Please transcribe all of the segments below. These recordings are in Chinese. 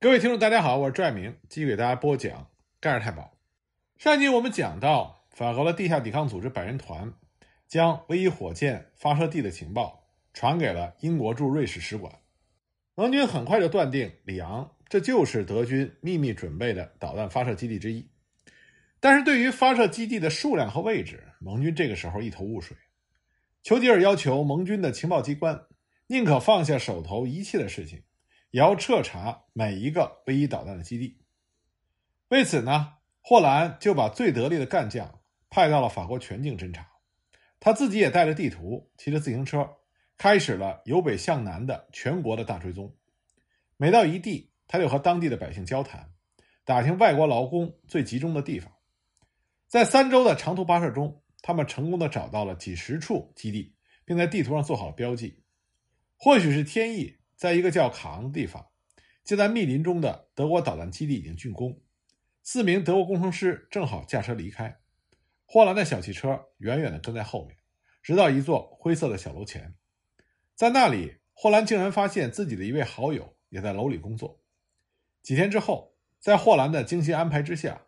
各位听众，大家好，我是朱爱明，继续给大家播讲盖尔太保。上一集我们讲到，法国的地下抵抗组织百人团将唯一火箭发射地的情报传给了英国驻瑞士使馆。盟军很快就断定里昂这就是德军秘密准备的导弹发射基地之一。但是对于发射基地的数量和位置，盟军这个时候一头雾水。丘吉尔要求盟军的情报机关宁可放下手头一切的事情。也要彻查每一个唯一导弹的基地。为此呢，霍兰就把最得力的干将派到了法国全境侦查，他自己也带着地图，骑着自行车，开始了由北向南的全国的大追踪。每到一地，他就和当地的百姓交谈，打听外国劳工最集中的地方。在三周的长途跋涉中，他们成功的找到了几十处基地，并在地图上做好了标记。或许是天意。在一个叫卡昂的地方，就在密林中的德国导弹基地已经竣工，四名德国工程师正好驾车离开，霍兰的小汽车远远地跟在后面，直到一座灰色的小楼前，在那里，霍兰竟然发现自己的一位好友也在楼里工作。几天之后，在霍兰的精心安排之下，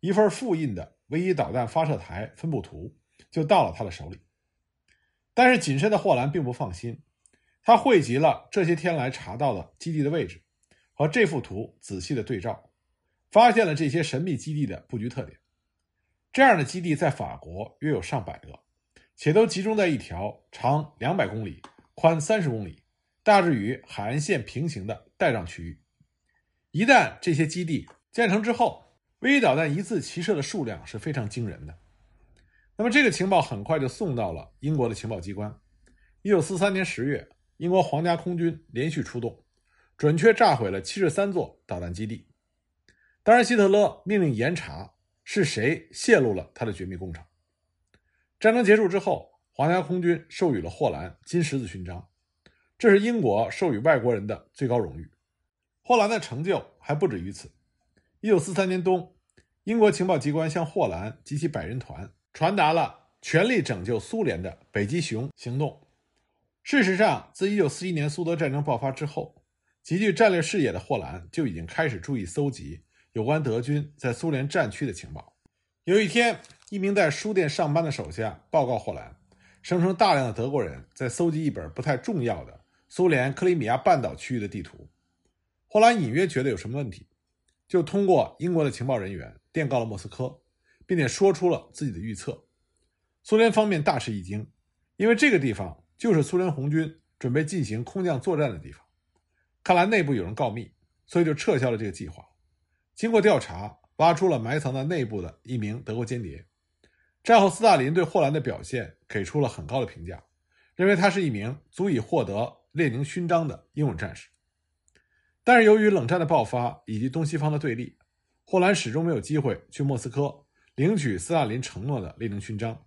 一份复印的唯一导弹发射台分布图就到了他的手里，但是谨慎的霍兰并不放心。他汇集了这些天来查到的基地的位置，和这幅图仔细的对照，发现了这些神秘基地的布局特点。这样的基地在法国约有上百个，且都集中在一条长两百公里、宽三十公里、大致与海岸线平行的带状区域。一旦这些基地建成之后，微导弹一次齐射的数量是非常惊人的。那么，这个情报很快就送到了英国的情报机关。一九四三年十月。英国皇家空军连续出动，准确炸毁了七十三座导弹基地。当然，希特勒命令严查是谁泄露了他的绝密工程。战争结束之后，皇家空军授予了霍兰金十字勋章，这是英国授予外国人的最高荣誉。霍兰的成就还不止于此。一九四三年冬，英国情报机关向霍兰及其百人团传达了全力拯救苏联的北极熊行动。事实上，自1941年苏德战争爆发之后，极具战略视野的霍兰就已经开始注意搜集有关德军在苏联战区的情报。有一天，一名在书店上班的手下报告霍兰，声称大量的德国人在搜集一本不太重要的苏联克里米亚半岛区域的地图。霍兰隐约觉得有什么问题，就通过英国的情报人员电告了莫斯科，并且说出了自己的预测。苏联方面大吃一惊，因为这个地方。就是苏联红军准备进行空降作战的地方，看来内部有人告密，所以就撤销了这个计划。经过调查，挖出了埋藏在内部的一名德国间谍。战后，斯大林对霍兰的表现给出了很高的评价，认为他是一名足以获得列宁勋章的英勇战士。但是，由于冷战的爆发以及东西方的对立，霍兰始终没有机会去莫斯科领取斯大林承诺的列宁勋章。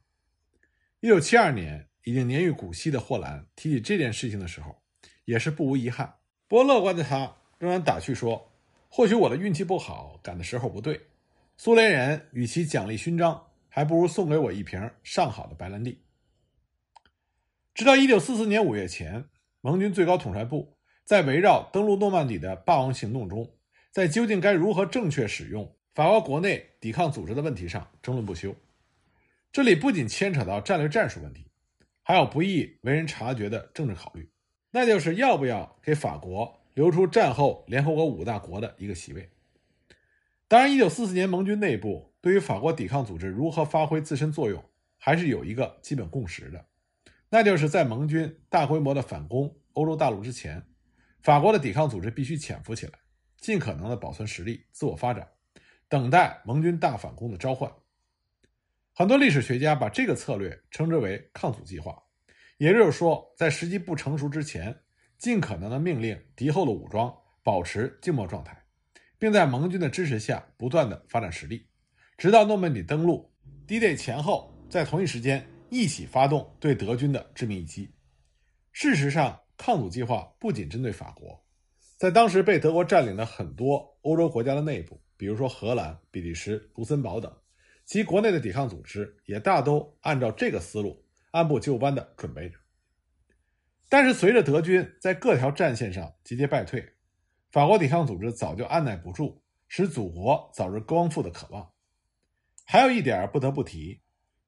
一九七二年。已经年逾古稀的霍兰提起这件事情的时候，也是不无遗憾。不过乐观的他仍然打趣说：“或许我的运气不好，赶的时候不对。苏联人与其奖励勋章，还不如送给我一瓶上好的白兰地。”直到1944年5月前，盟军最高统帅部在围绕登陆诺曼底的霸王行动中，在究竟该如何正确使用法国国内抵抗组织的问题上争论不休。这里不仅牵扯到战略战术问题。还有不易为人察觉的政治考虑，那就是要不要给法国留出战后联合国五大国的一个席位。当然，一九四四年盟军内部对于法国抵抗组织如何发挥自身作用，还是有一个基本共识的，那就是在盟军大规模的反攻欧洲大陆之前，法国的抵抗组织必须潜伏起来，尽可能的保存实力，自我发展，等待盟军大反攻的召唤。很多历史学家把这个策略称之为“抗阻计划”，也就是说，在时机不成熟之前，尽可能的命令敌后的武装保持静默状态，并在盟军的支持下不断的发展实力，直到诺曼底登陆，D-Day 前后，在同一时间一起发动对德军的致命一击。事实上，抗阻计划不仅针对法国，在当时被德国占领的很多欧洲国家的内部，比如说荷兰、比利时、卢森堡等。其国内的抵抗组织也大都按照这个思路按部就班地准备着。但是，随着德军在各条战线上节节败退，法国抵抗组织早就按耐不住使祖国早日光复的渴望。还有一点不得不提，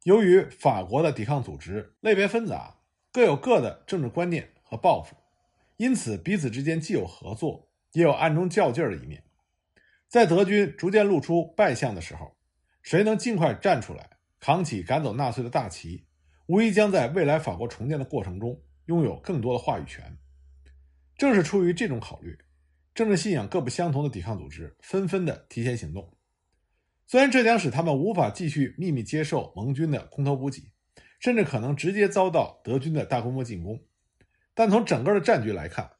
由于法国的抵抗组织类别纷杂，各有各的政治观念和抱负，因此彼此之间既有合作，也有暗中较劲的一面。在德军逐渐露出败相的时候，谁能尽快站出来，扛起赶走纳粹的大旗，无疑将在未来法国重建的过程中拥有更多的话语权。正是出于这种考虑，政治信仰各不相同的抵抗组织纷纷的提前行动。虽然这将使他们无法继续秘密接受盟军的空投补给，甚至可能直接遭到德军的大规模进攻，但从整个的战局来看，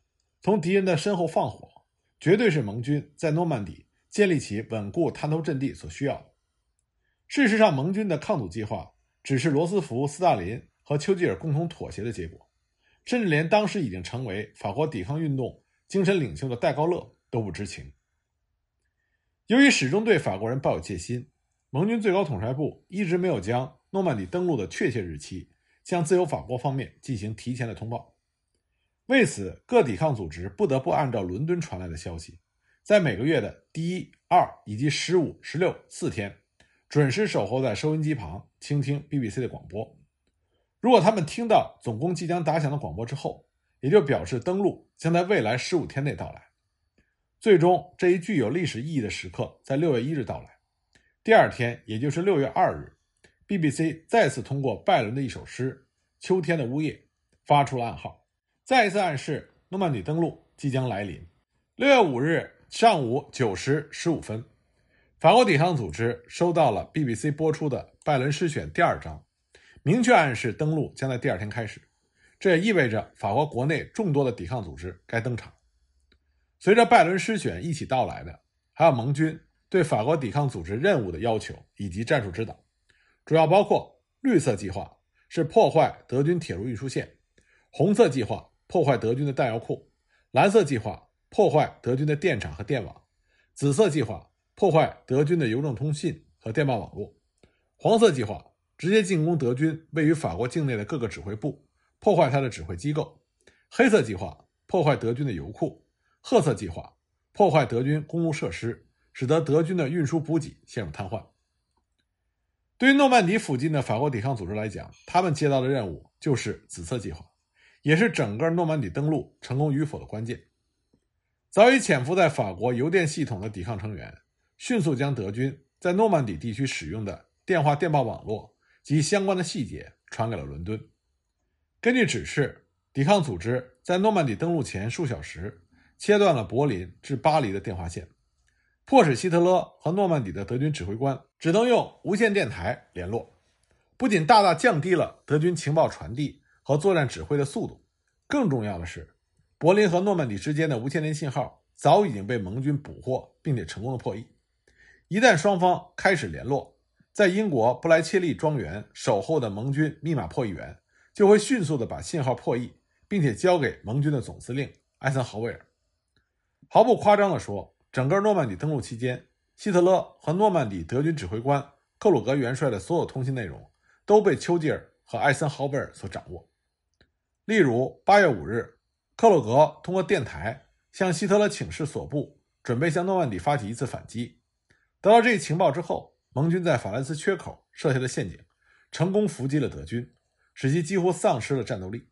从敌人的身后放火，绝对是盟军在诺曼底建立起稳固滩头阵地所需要的。事实上，盟军的抗阻计划只是罗斯福、斯大林和丘吉尔共同妥协的结果，甚至连当时已经成为法国抵抗运动精神领袖的戴高乐都不知情。由于始终对法国人抱有戒心，盟军最高统帅部一直没有将诺曼底登陆的确切日期向自由法国方面进行提前的通报。为此，各抵抗组织不得不按照伦敦传来的消息，在每个月的第一、二以及十五、十六四天，准时守候在收音机旁倾听 BBC 的广播。如果他们听到总攻即将打响的广播之后，也就表示登陆将在未来十五天内到来。最终，这一具有历史意义的时刻在六月一日到来。第二天，也就是六月二日，BBC 再次通过拜伦的一首诗《秋天的呜咽》发出了暗号，再一次暗示诺曼底登陆即将来临。六月五日上午九时十五分，法国抵抗组织收到了 BBC 播出的拜伦诗选第二章，明确暗示登陆将在第二天开始。这也意味着法国国内众多的抵抗组织该登场。随着拜伦诗选一起到来的，还有盟军对法国抵抗组织任务的要求以及战术指导，主要包括绿色计划是破坏德军铁路运输线，红色计划破坏德军的弹药库，蓝色计划破坏德军的电厂和电网，紫色计划破坏德军的邮政通信和电报网络，黄色计划直接进攻德军位于法国境内的各个指挥部，破坏他的指挥机构，黑色计划破坏德军的油库。褐色计划破坏德军公路设施，使得德军的运输补给陷入瘫痪。对于诺曼底附近的法国抵抗组织来讲，他们接到的任务就是紫色计划，也是整个诺曼底登陆成功与否的关键。早已潜伏在法国邮电系统的抵抗成员，迅速将德军在诺曼底地区使用的电话电报网络及相关的细节传给了伦敦。根据指示，抵抗组织在诺曼底登陆前数小时。切断了柏林至巴黎的电话线，迫使希特勒和诺曼底的德军指挥官只能用无线电台联络，不仅大大降低了德军情报传递和作战指挥的速度，更重要的是，柏林和诺曼底之间的无线电信号早已经被盟军捕获，并且成功的破译。一旦双方开始联络，在英国布莱切利庄园守候的盟军密码破译员就会迅速的把信号破译，并且交给盟军的总司令艾森豪威尔。毫不夸张地说，整个诺曼底登陆期间，希特勒和诺曼底德军指挥官克鲁格元帅的所有通信内容都被丘吉尔和艾森豪威尔所掌握。例如，八月五日，克鲁格通过电台向希特勒请示所部，准备向诺曼底发起一次反击。得到这一情报之后，盟军在法兰斯缺口设下的陷阱，成功伏击了德军，使其几乎丧失了战斗力。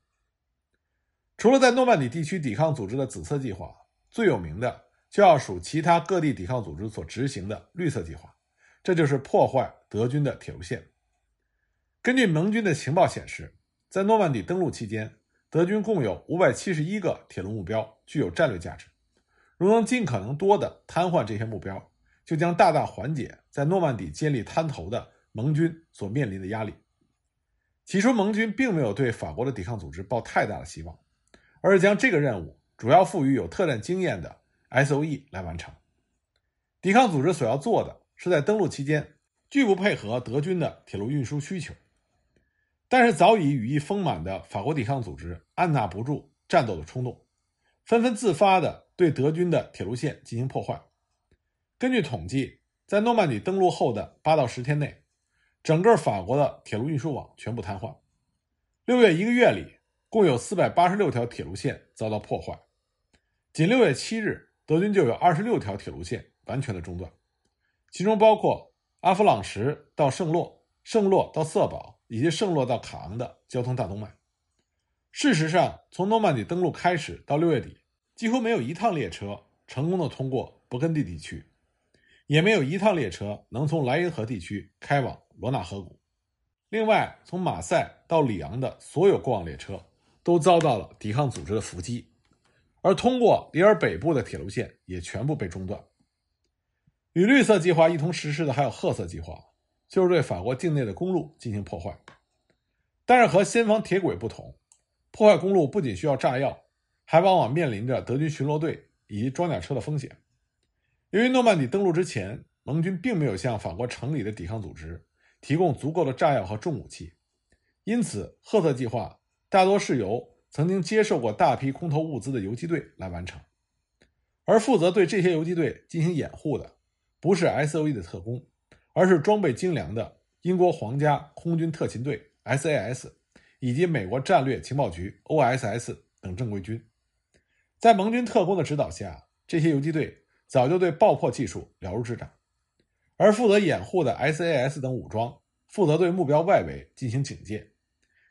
除了在诺曼底地区抵抗组织的紫色计划。最有名的就要数其他各地抵抗组织所执行的绿色计划，这就是破坏德军的铁路线。根据盟军的情报显示，在诺曼底登陆期间，德军共有五百七十一个铁路目标具有战略价值。如能尽可能多的瘫痪这些目标，就将大大缓解在诺曼底建立滩头的盟军所面临的压力。起初，盟军并没有对法国的抵抗组织抱太大的希望，而是将这个任务。主要赋予有特战经验的 S.O.E 来完成。抵抗组织所要做的是在登陆期间拒不配合德军的铁路运输需求，但是早已羽翼丰满的法国抵抗组织按捺不住战斗的冲动，纷纷自发的对德军的铁路线进行破坏。根据统计，在诺曼底登陆后的八到十天内，整个法国的铁路运输网全部瘫痪。六月一个月里，共有四百八十六条铁路线遭到破坏。仅六月七日，德军就有二十六条铁路线完全的中断，其中包括阿弗朗什到圣洛、圣洛到瑟堡以及圣洛到卡昂的交通大动脉。事实上，从诺曼底登陆开始到六月底，几乎没有一趟列车成功的通过勃艮第地区，也没有一趟列车能从莱茵河地区开往罗纳河谷。另外，从马赛到里昂的所有过往列车都遭到了抵抗组织的伏击，而通过里尔北部的铁路线也全部被中断。与绿色计划一同实施的还有褐色计划，就是对法国境内的公路进行破坏。但是和先防铁轨不同。破坏公路不仅需要炸药，还往往面临着德军巡逻队以及装甲车的风险。由于诺曼底登陆之前，盟军并没有向法国城里的抵抗组织提供足够的炸药和重武器，因此赫特计划大多是由曾经接受过大批空投物资的游击队来完成。而负责对这些游击队进行掩护的，不是 S.O.E 的特工，而是装备精良的英国皇家空军特勤队 S.A.S。以及美国战略情报局 （OSS） 等正规军，在盟军特工的指导下，这些游击队早就对爆破技术了如指掌。而负责掩护的 SAS 等武装负责对目标外围进行警戒，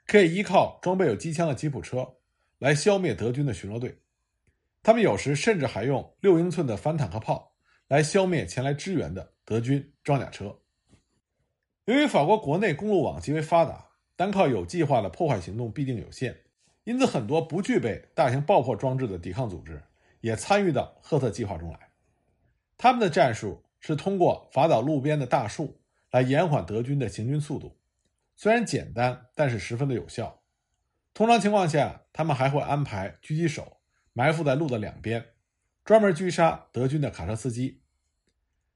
可以依靠装备有机枪的吉普车来消灭德军的巡逻队。他们有时甚至还用六英寸的反坦克炮来消灭前来支援的德军装甲车。由于法国国内公路网极为发达。单靠有计划的破坏行动必定有限，因此很多不具备大型爆破装置的抵抗组织也参与到赫特计划中来。他们的战术是通过伐倒路边的大树来延缓德军的行军速度，虽然简单，但是十分的有效。通常情况下，他们还会安排狙击手埋伏在路的两边，专门狙杀德军的卡车司机。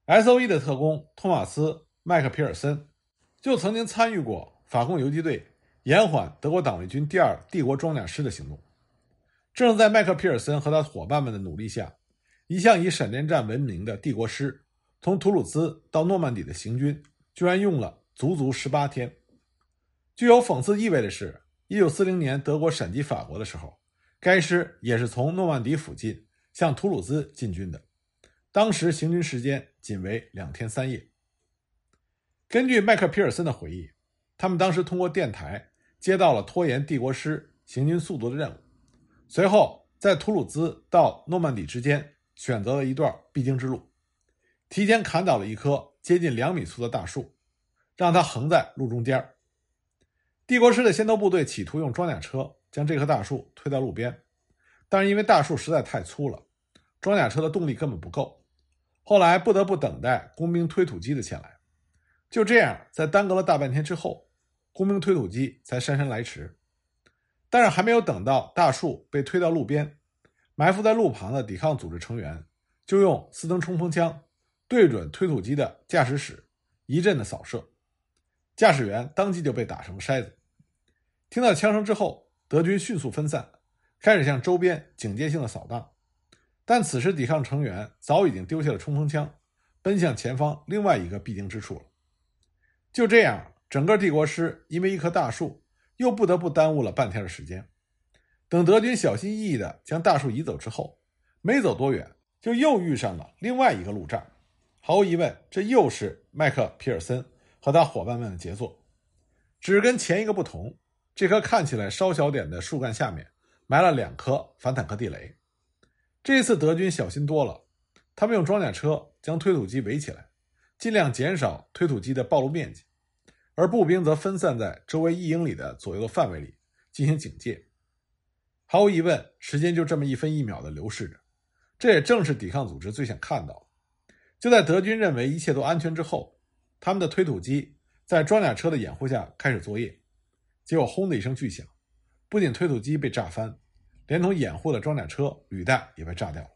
S.O.E 的特工托马斯·麦克皮尔森就曾经参与过。法共游击队延缓德国党卫军第二帝国装甲师的行动。正是在麦克皮尔森和他伙伴们的努力下，一向以闪电战闻名的帝国师从图鲁兹到诺曼底的行军居然用了足足十八天。具有讽刺意味的是，一九四零年德国闪击法国的时候，该师也是从诺曼底附近向图鲁兹进军的，当时行军时间仅为两天三夜。根据麦克皮尔森的回忆。他们当时通过电台接到了拖延帝国师行军速度的任务，随后在图鲁兹到诺曼底之间选择了一段必经之路，提前砍倒了一棵接近两米粗的大树，让它横在路中间。帝国师的先头部队企图用装甲车将这棵大树推到路边，但是因为大树实在太粗了，装甲车的动力根本不够，后来不得不等待工兵推土机的前来。就这样，在耽搁了大半天之后。工兵推土机才姗姗来迟，但是还没有等到大树被推到路边，埋伏在路旁的抵抗组织成员就用四灯冲锋枪对准推土机的驾驶室一阵的扫射，驾驶员当即就被打成了筛子。听到枪声之后，德军迅速分散，开始向周边警戒性的扫荡，但此时抵抗成员早已经丢下了冲锋枪，奔向前方另外一个必经之处了。就这样。整个帝国师因为一棵大树，又不得不耽误了半天的时间。等德军小心翼翼地将大树移走之后，没走多远，就又遇上了另外一个路障。毫无疑问，这又是麦克皮尔森和他伙伴们的杰作。只跟前一个不同，这棵看起来稍小点的树干下面埋了两颗反坦克地雷。这次德军小心多了，他们用装甲车将推土机围起来，尽量减少推土机的暴露面积。而步兵则分散在周围一英里的左右的范围里进行警戒。毫无疑问，时间就这么一分一秒的流逝着，这也正是抵抗组织最想看到的。就在德军认为一切都安全之后，他们的推土机在装甲车的掩护下开始作业，结果轰的一声巨响，不仅推土机被炸翻，连同掩护的装甲车履带也被炸掉了。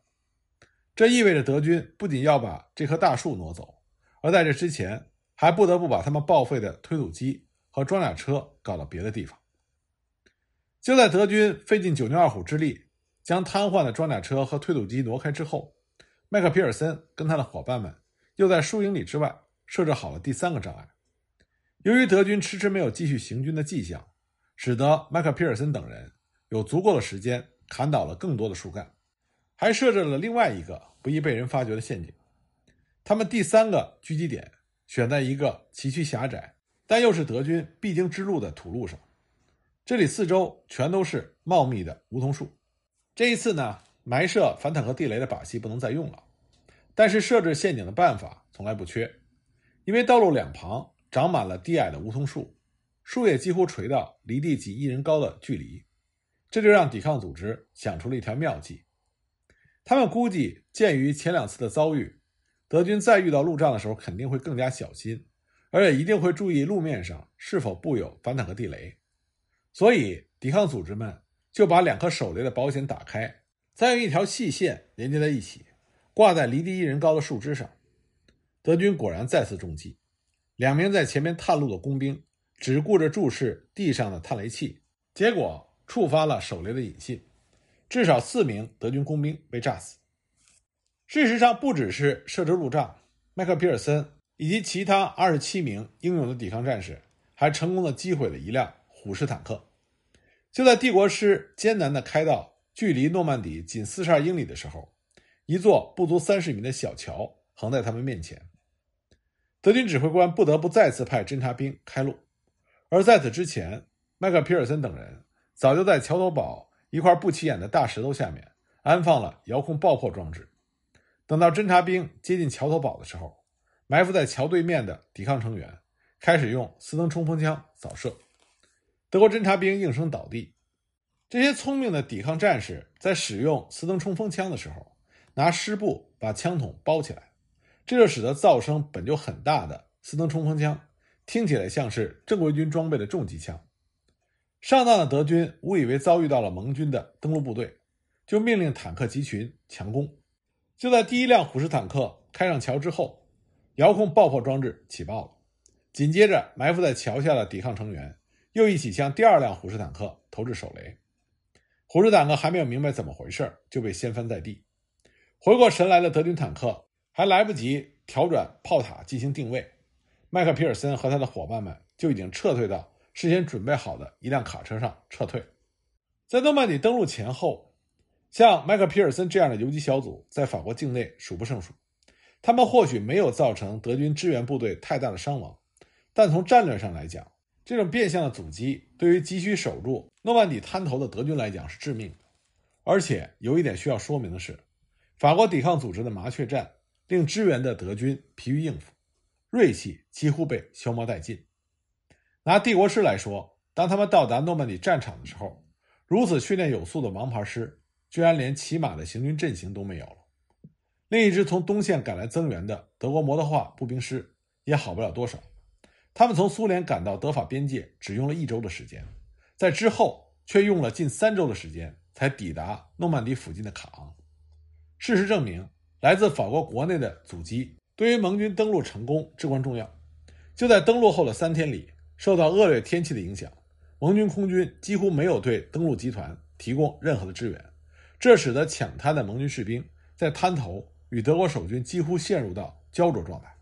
这意味着德军不仅要把这棵大树挪走，而在这之前。还不得不把他们报废的推土机和装甲车搞到别的地方。就在德军费尽九牛二虎之力将瘫痪的装甲车和推土机挪开之后，麦克皮尔森跟他的伙伴们又在数英里之外设置好了第三个障碍。由于德军迟迟没有继续行军的迹象，使得麦克皮尔森等人有足够的时间砍倒了更多的树干。还设置了另外一个不易被人发觉的陷阱。他们第三个狙击点选在一个崎岖狭窄，但又是德军必经之路的土路上，这里四周全都是茂密的梧桐树。这一次呢，埋设反坦克地雷的把戏不能再用了，但是设置陷阱的办法从来不缺，因为道路两旁长满了低矮的梧桐树，树叶几乎垂到离地几一人高的距离。这就让抵抗组织想出了一条妙计。他们估计，鉴于前两次的遭遇，德军再遇到路障的时候肯定会更加小心，而且一定会注意路面上是否布有反坦克地雷。所以，抵抗组织们就把两颗手雷的保险打开，再用一条细线连接在一起，挂在离地一人高的树枝上。德军果然再次中计，两名在前面探路的工兵只顾着注视地上的探雷器，结果。触发了手雷的引信，至少四名德军工兵被炸死。事实上，不只是设置路障，麦克皮尔森以及其他二十七名英勇的抵抗战士还成功的击毁了一辆虎式坦克。就在帝国师艰难的开到距离诺曼底仅四十二英里的时候，一座不足三十米的小桥横在他们面前。德军指挥官不得不再次派侦察兵开路，而在此之前，麦克皮尔森等人。早就在桥头堡一块不起眼的大石头下面安放了遥控爆破装置。等到侦察兵接近桥头堡的时候，埋伏在桥对面的抵抗成员开始用斯登冲锋枪扫射，德国侦察兵应声倒地。这些聪明的抵抗战士在使用斯登冲锋枪的时候，拿湿布把枪筒包起来，这就使得噪声本就很大的斯登冲锋枪听起来像是正规军装备的重机枪。上当的德军误以为遭遇到了盟军的登陆部队，就命令坦克集群强攻。就在第一辆虎式坦克开上桥之后，遥控爆破装置起爆了。紧接着，埋伏在桥下的抵抗成员又一起向第二辆虎式坦克投掷手雷。虎式坦克还没有明白怎么回事，就被掀翻在地。回过神来的德军坦克还来不及调转炮塔进行定位，麦克皮尔森和他的伙伴们就已经撤退到。事先准备好的一辆卡车上撤退，在诺曼底登陆前后，像麦克皮尔森这样的游击小组在法国境内数不胜数。他们或许没有造成德军支援部队太大的伤亡，但从战略上来讲，这种变相的阻击对于急需守住诺曼底滩头的德军来讲是致命的。而且有一点需要说明的是，法国抵抗组织的麻雀战令支援的德军疲于应付，锐气几乎被消磨殆尽。拿帝国师来说，当他们到达诺曼底战场的时候，如此训练有素的王牌师，居然连起码的行军阵型都没有了。另一支从东线赶来增援的德国摩托化步兵师也好不了多少，他们从苏联赶到德法边界只用了一周的时间，在之后却用了近三周的时间才抵达诺曼底附近的卡昂。事实证明，来自法国国内的阻击对于盟军登陆成功至关重要。就在登陆后的三天里。受到恶劣天气的影响，盟军空军几乎没有对登陆集团提供任何的支援，这使得抢滩的盟军士兵在滩头与德国守军几乎陷入到焦灼状态。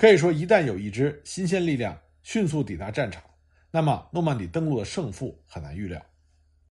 可以说，一旦有一支新鲜力量迅速抵达战场，那么诺曼底登陆的胜负很难预料。